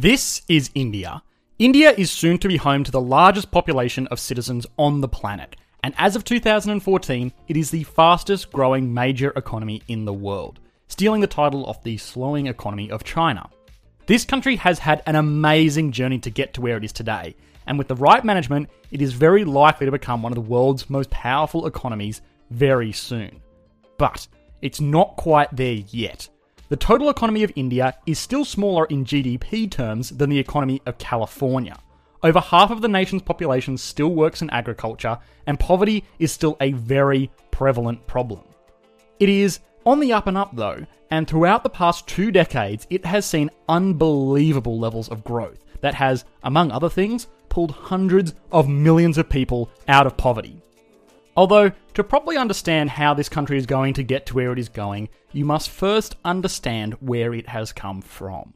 This is India. India is soon to be home to the largest population of citizens on the planet, and as of 2014, it is the fastest growing major economy in the world, stealing the title of the slowing economy of China. This country has had an amazing journey to get to where it is today, and with the right management, it is very likely to become one of the world's most powerful economies very soon. But it's not quite there yet. The total economy of India is still smaller in GDP terms than the economy of California. Over half of the nation's population still works in agriculture, and poverty is still a very prevalent problem. It is on the up and up though, and throughout the past two decades, it has seen unbelievable levels of growth that has, among other things, pulled hundreds of millions of people out of poverty. Although, to properly understand how this country is going to get to where it is going, you must first understand where it has come from.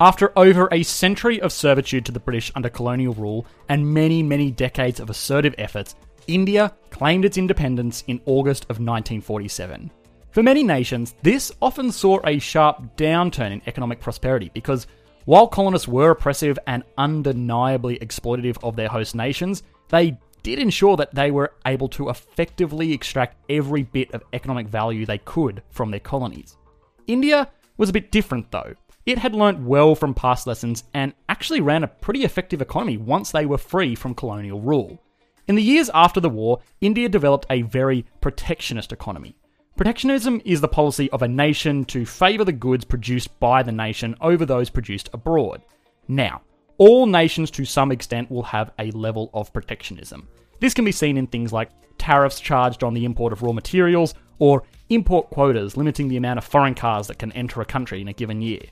After over a century of servitude to the British under colonial rule and many, many decades of assertive efforts, India claimed its independence in August of 1947. For many nations, this often saw a sharp downturn in economic prosperity because while colonists were oppressive and undeniably exploitative of their host nations, they did ensure that they were able to effectively extract every bit of economic value they could from their colonies. India was a bit different though. It had learnt well from past lessons and actually ran a pretty effective economy once they were free from colonial rule. In the years after the war, India developed a very protectionist economy. Protectionism is the policy of a nation to favour the goods produced by the nation over those produced abroad. Now, all nations to some extent will have a level of protectionism. This can be seen in things like tariffs charged on the import of raw materials or import quotas limiting the amount of foreign cars that can enter a country in a given year.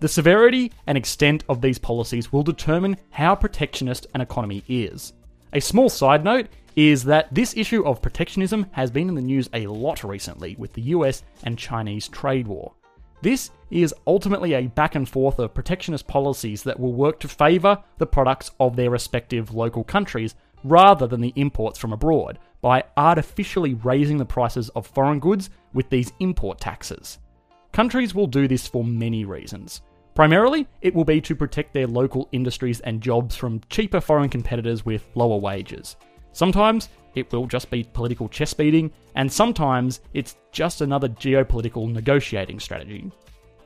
The severity and extent of these policies will determine how protectionist an economy is. A small side note is that this issue of protectionism has been in the news a lot recently with the US and Chinese trade war. This is ultimately a back and forth of protectionist policies that will work to favour the products of their respective local countries rather than the imports from abroad by artificially raising the prices of foreign goods with these import taxes. Countries will do this for many reasons. Primarily, it will be to protect their local industries and jobs from cheaper foreign competitors with lower wages. Sometimes it will just be political chess beating, and sometimes it's just another geopolitical negotiating strategy.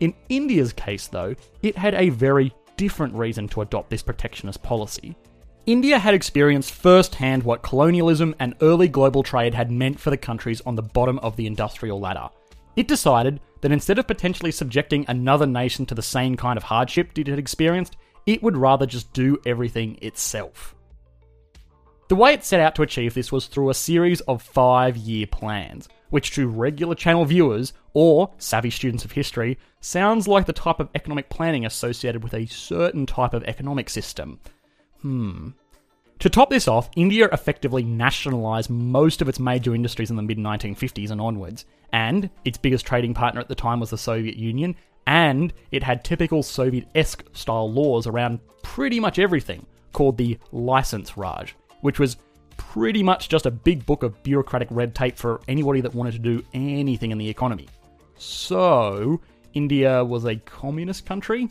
In India's case, though, it had a very different reason to adopt this protectionist policy. India had experienced firsthand what colonialism and early global trade had meant for the countries on the bottom of the industrial ladder. It decided that instead of potentially subjecting another nation to the same kind of hardship it had experienced, it would rather just do everything itself. The way it set out to achieve this was through a series of five year plans, which to regular channel viewers or savvy students of history sounds like the type of economic planning associated with a certain type of economic system. Hmm. To top this off, India effectively nationalised most of its major industries in the mid 1950s and onwards, and its biggest trading partner at the time was the Soviet Union, and it had typical Soviet esque style laws around pretty much everything, called the License Raj, which was pretty much just a big book of bureaucratic red tape for anybody that wanted to do anything in the economy. So, India was a communist country?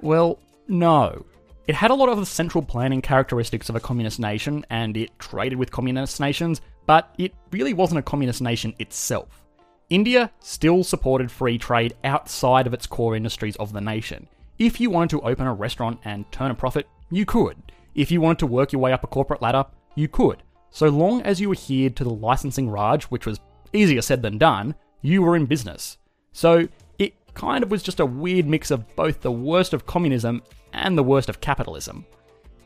Well, no. It had a lot of the central planning characteristics of a communist nation, and it traded with communist nations, but it really wasn't a communist nation itself. India still supported free trade outside of its core industries of the nation. If you wanted to open a restaurant and turn a profit, you could. If you wanted to work your way up a corporate ladder, you could. So long as you adhered to the licensing Raj, which was easier said than done, you were in business. So it kind of was just a weird mix of both the worst of communism and the worst of capitalism.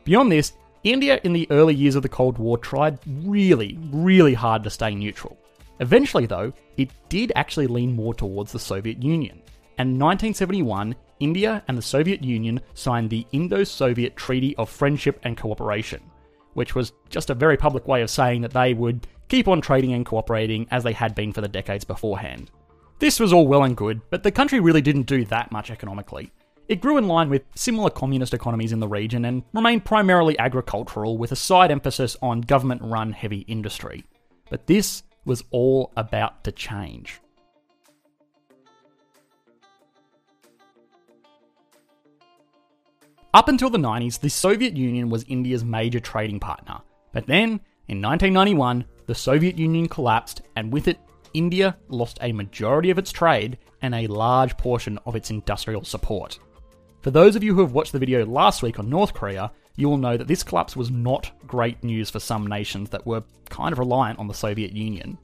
Beyond this, India in the early years of the Cold War tried really, really hard to stay neutral. Eventually, though, it did actually lean more towards the Soviet Union, and in 1971, India and the Soviet Union signed the Indo Soviet Treaty of Friendship and Cooperation, which was just a very public way of saying that they would keep on trading and cooperating as they had been for the decades beforehand. This was all well and good, but the country really didn't do that much economically. It grew in line with similar communist economies in the region and remained primarily agricultural with a side emphasis on government run heavy industry. But this was all about to change. Up until the 90s, the Soviet Union was India's major trading partner. But then, in 1991, the Soviet Union collapsed, and with it, India lost a majority of its trade and a large portion of its industrial support. For those of you who have watched the video last week on North Korea, you will know that this collapse was not great news for some nations that were kind of reliant on the Soviet Union.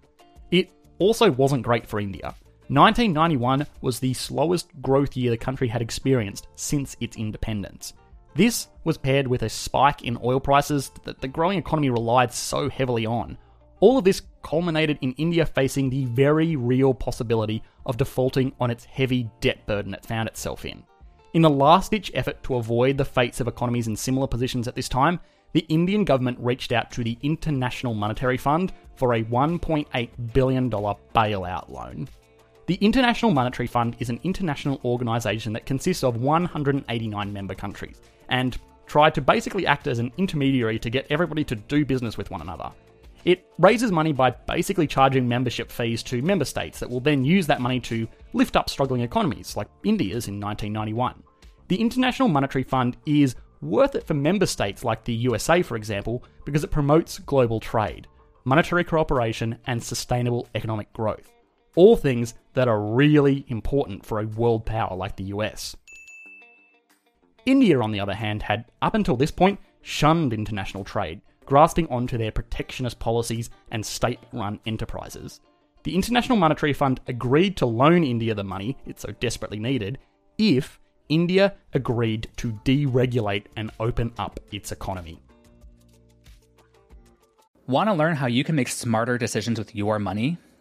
It also wasn't great for India. 1991 was the slowest growth year the country had experienced since its independence. This was paired with a spike in oil prices that the growing economy relied so heavily on. All of this culminated in India facing the very real possibility of defaulting on its heavy debt burden it found itself in. In a last ditch effort to avoid the fates of economies in similar positions at this time, the Indian government reached out to the International Monetary Fund for a $1.8 billion bailout loan. The International Monetary Fund is an international organisation that consists of 189 member countries and tried to basically act as an intermediary to get everybody to do business with one another. It raises money by basically charging membership fees to member states that will then use that money to lift up struggling economies, like India's in 1991. The International Monetary Fund is worth it for member states like the USA, for example, because it promotes global trade, monetary cooperation, and sustainable economic growth. All things that are really important for a world power like the US. India, on the other hand, had, up until this point, shunned international trade, grasping onto their protectionist policies and state run enterprises. The International Monetary Fund agreed to loan India the money it so desperately needed if India agreed to deregulate and open up its economy. Want to learn how you can make smarter decisions with your money?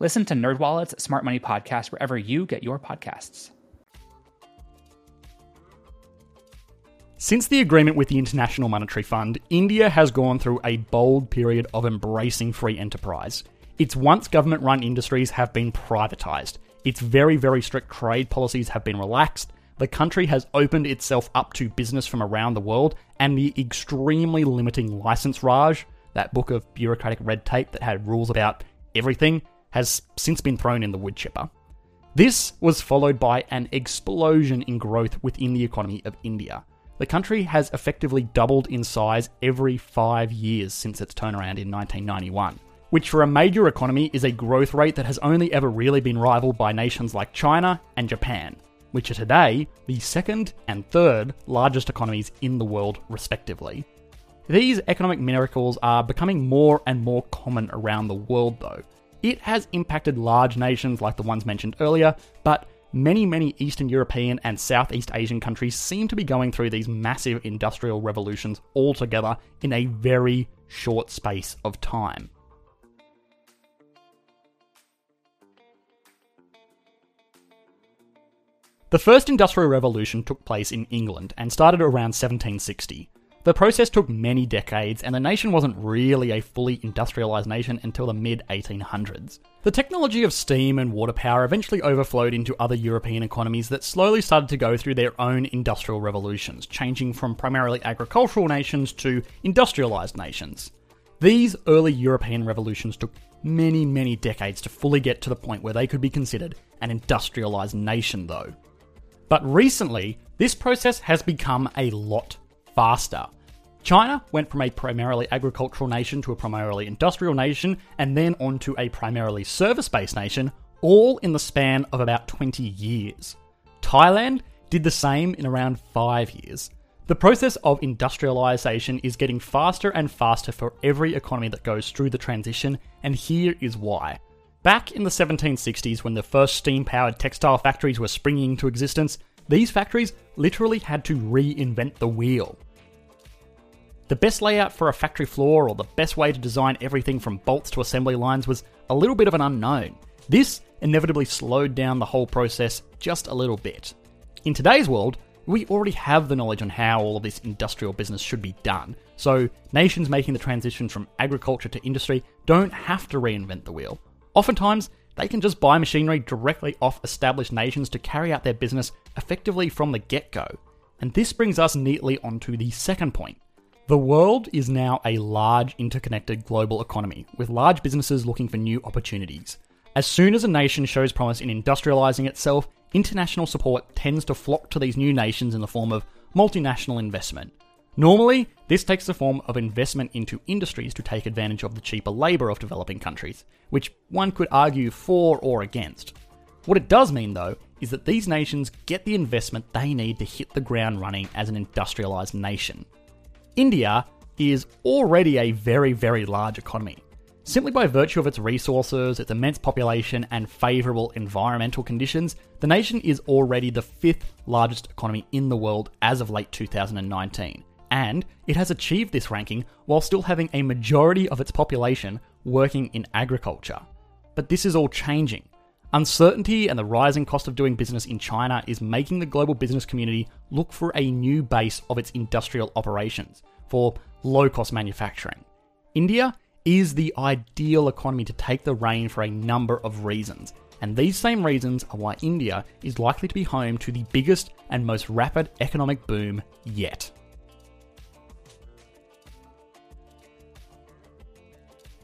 Listen to NerdWallet's Smart Money Podcast wherever you get your podcasts. Since the agreement with the International Monetary Fund, India has gone through a bold period of embracing free enterprise. Its once government run industries have been privatised. Its very, very strict trade policies have been relaxed. The country has opened itself up to business from around the world, and the extremely limiting license Raj, that book of bureaucratic red tape that had rules about everything, has since been thrown in the wood chipper. This was followed by an explosion in growth within the economy of India. The country has effectively doubled in size every five years since its turnaround in 1991, which for a major economy is a growth rate that has only ever really been rivaled by nations like China and Japan, which are today the second and third largest economies in the world, respectively. These economic miracles are becoming more and more common around the world, though. It has impacted large nations like the ones mentioned earlier, but many, many Eastern European and Southeast Asian countries seem to be going through these massive industrial revolutions all together in a very short space of time. The first industrial revolution took place in England and started around 1760. The process took many decades, and the nation wasn't really a fully industrialised nation until the mid 1800s. The technology of steam and water power eventually overflowed into other European economies that slowly started to go through their own industrial revolutions, changing from primarily agricultural nations to industrialised nations. These early European revolutions took many, many decades to fully get to the point where they could be considered an industrialised nation, though. But recently, this process has become a lot faster. China went from a primarily agricultural nation to a primarily industrial nation, and then on to a primarily service based nation, all in the span of about 20 years. Thailand did the same in around 5 years. The process of industrialization is getting faster and faster for every economy that goes through the transition, and here is why. Back in the 1760s, when the first steam powered textile factories were springing into existence, these factories literally had to reinvent the wheel. The best layout for a factory floor or the best way to design everything from bolts to assembly lines was a little bit of an unknown. This inevitably slowed down the whole process just a little bit. In today's world, we already have the knowledge on how all of this industrial business should be done, so nations making the transition from agriculture to industry don't have to reinvent the wheel. Oftentimes, they can just buy machinery directly off established nations to carry out their business effectively from the get go. And this brings us neatly onto the second point the world is now a large interconnected global economy, with large businesses looking for new opportunities. As soon as a nation shows promise in industrializing itself, international support tends to flock to these new nations in the form of multinational investment. Normally, this takes the form of investment into industries to take advantage of the cheaper labour of developing countries, which one could argue for or against. What it does mean, though, is that these nations get the investment they need to hit the ground running as an industrialised nation. India is already a very, very large economy. Simply by virtue of its resources, its immense population, and favourable environmental conditions, the nation is already the fifth largest economy in the world as of late 2019. And it has achieved this ranking while still having a majority of its population working in agriculture. But this is all changing. Uncertainty and the rising cost of doing business in China is making the global business community look for a new base of its industrial operations for low cost manufacturing. India is the ideal economy to take the reign for a number of reasons, and these same reasons are why India is likely to be home to the biggest and most rapid economic boom yet.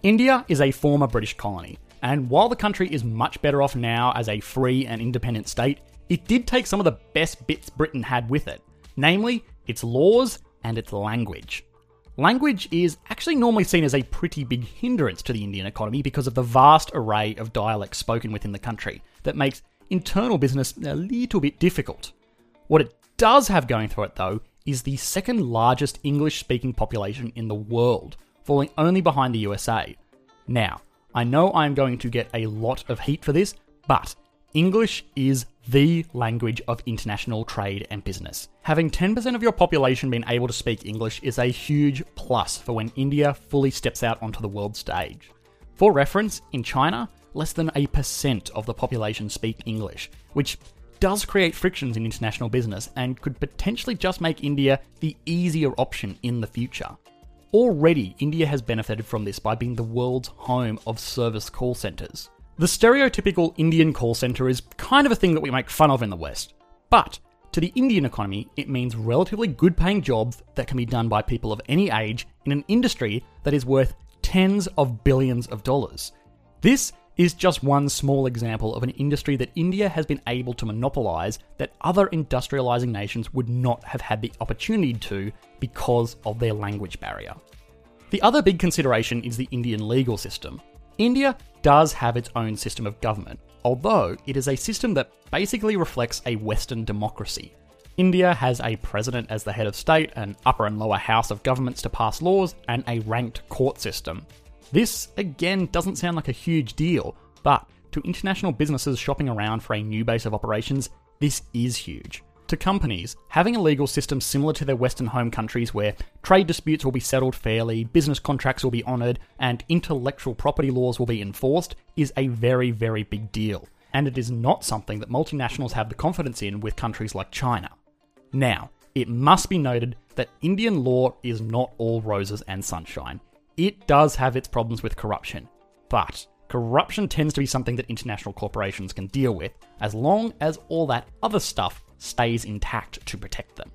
India is a former British colony, and while the country is much better off now as a free and independent state, it did take some of the best bits Britain had with it, namely its laws and its language. Language is actually normally seen as a pretty big hindrance to the Indian economy because of the vast array of dialects spoken within the country that makes internal business a little bit difficult. What it does have going for it, though, is the second largest English speaking population in the world, falling only behind the USA. Now, I know I'm going to get a lot of heat for this, but English is the language of international trade and business. Having 10% of your population being able to speak English is a huge plus for when India fully steps out onto the world stage. For reference, in China, less than a percent of the population speak English, which does create frictions in international business and could potentially just make India the easier option in the future. Already, India has benefited from this by being the world's home of service call centres. The stereotypical Indian call centre is kind of a thing that we make fun of in the West, but to the Indian economy, it means relatively good paying jobs that can be done by people of any age in an industry that is worth tens of billions of dollars. This is just one small example of an industry that India has been able to monopolize that other industrializing nations would not have had the opportunity to because of their language barrier. The other big consideration is the Indian legal system. India does have its own system of government, although it is a system that basically reflects a Western democracy. India has a president as the head of state, an upper and lower house of governments to pass laws, and a ranked court system. This, again, doesn't sound like a huge deal, but to international businesses shopping around for a new base of operations, this is huge. To companies, having a legal system similar to their Western home countries where trade disputes will be settled fairly, business contracts will be honoured, and intellectual property laws will be enforced is a very, very big deal. And it is not something that multinationals have the confidence in with countries like China. Now, it must be noted that Indian law is not all roses and sunshine. It does have its problems with corruption, but corruption tends to be something that international corporations can deal with as long as all that other stuff stays intact to protect them.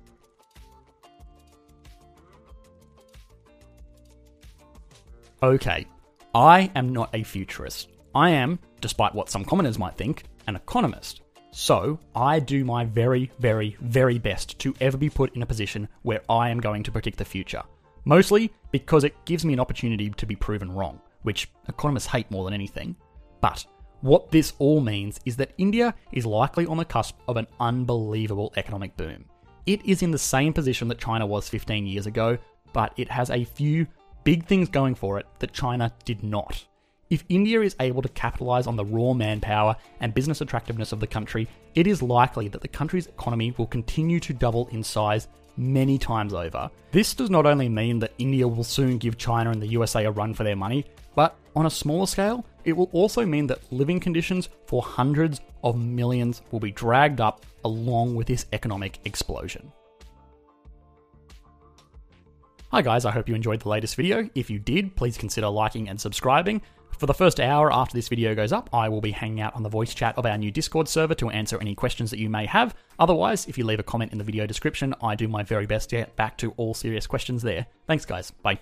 Okay, I am not a futurist. I am, despite what some commoners might think, an economist. So, I do my very, very, very best to ever be put in a position where I am going to predict the future. Mostly because it gives me an opportunity to be proven wrong, which economists hate more than anything. But what this all means is that India is likely on the cusp of an unbelievable economic boom. It is in the same position that China was 15 years ago, but it has a few big things going for it that China did not. If India is able to capitalize on the raw manpower and business attractiveness of the country, it is likely that the country's economy will continue to double in size many times over. This does not only mean that India will soon give China and the USA a run for their money, but on a smaller scale, it will also mean that living conditions for hundreds of millions will be dragged up along with this economic explosion. Hi guys, I hope you enjoyed the latest video. If you did, please consider liking and subscribing. For the first hour after this video goes up, I will be hanging out on the voice chat of our new Discord server to answer any questions that you may have. Otherwise, if you leave a comment in the video description, I do my very best to get back to all serious questions there. Thanks guys, bye.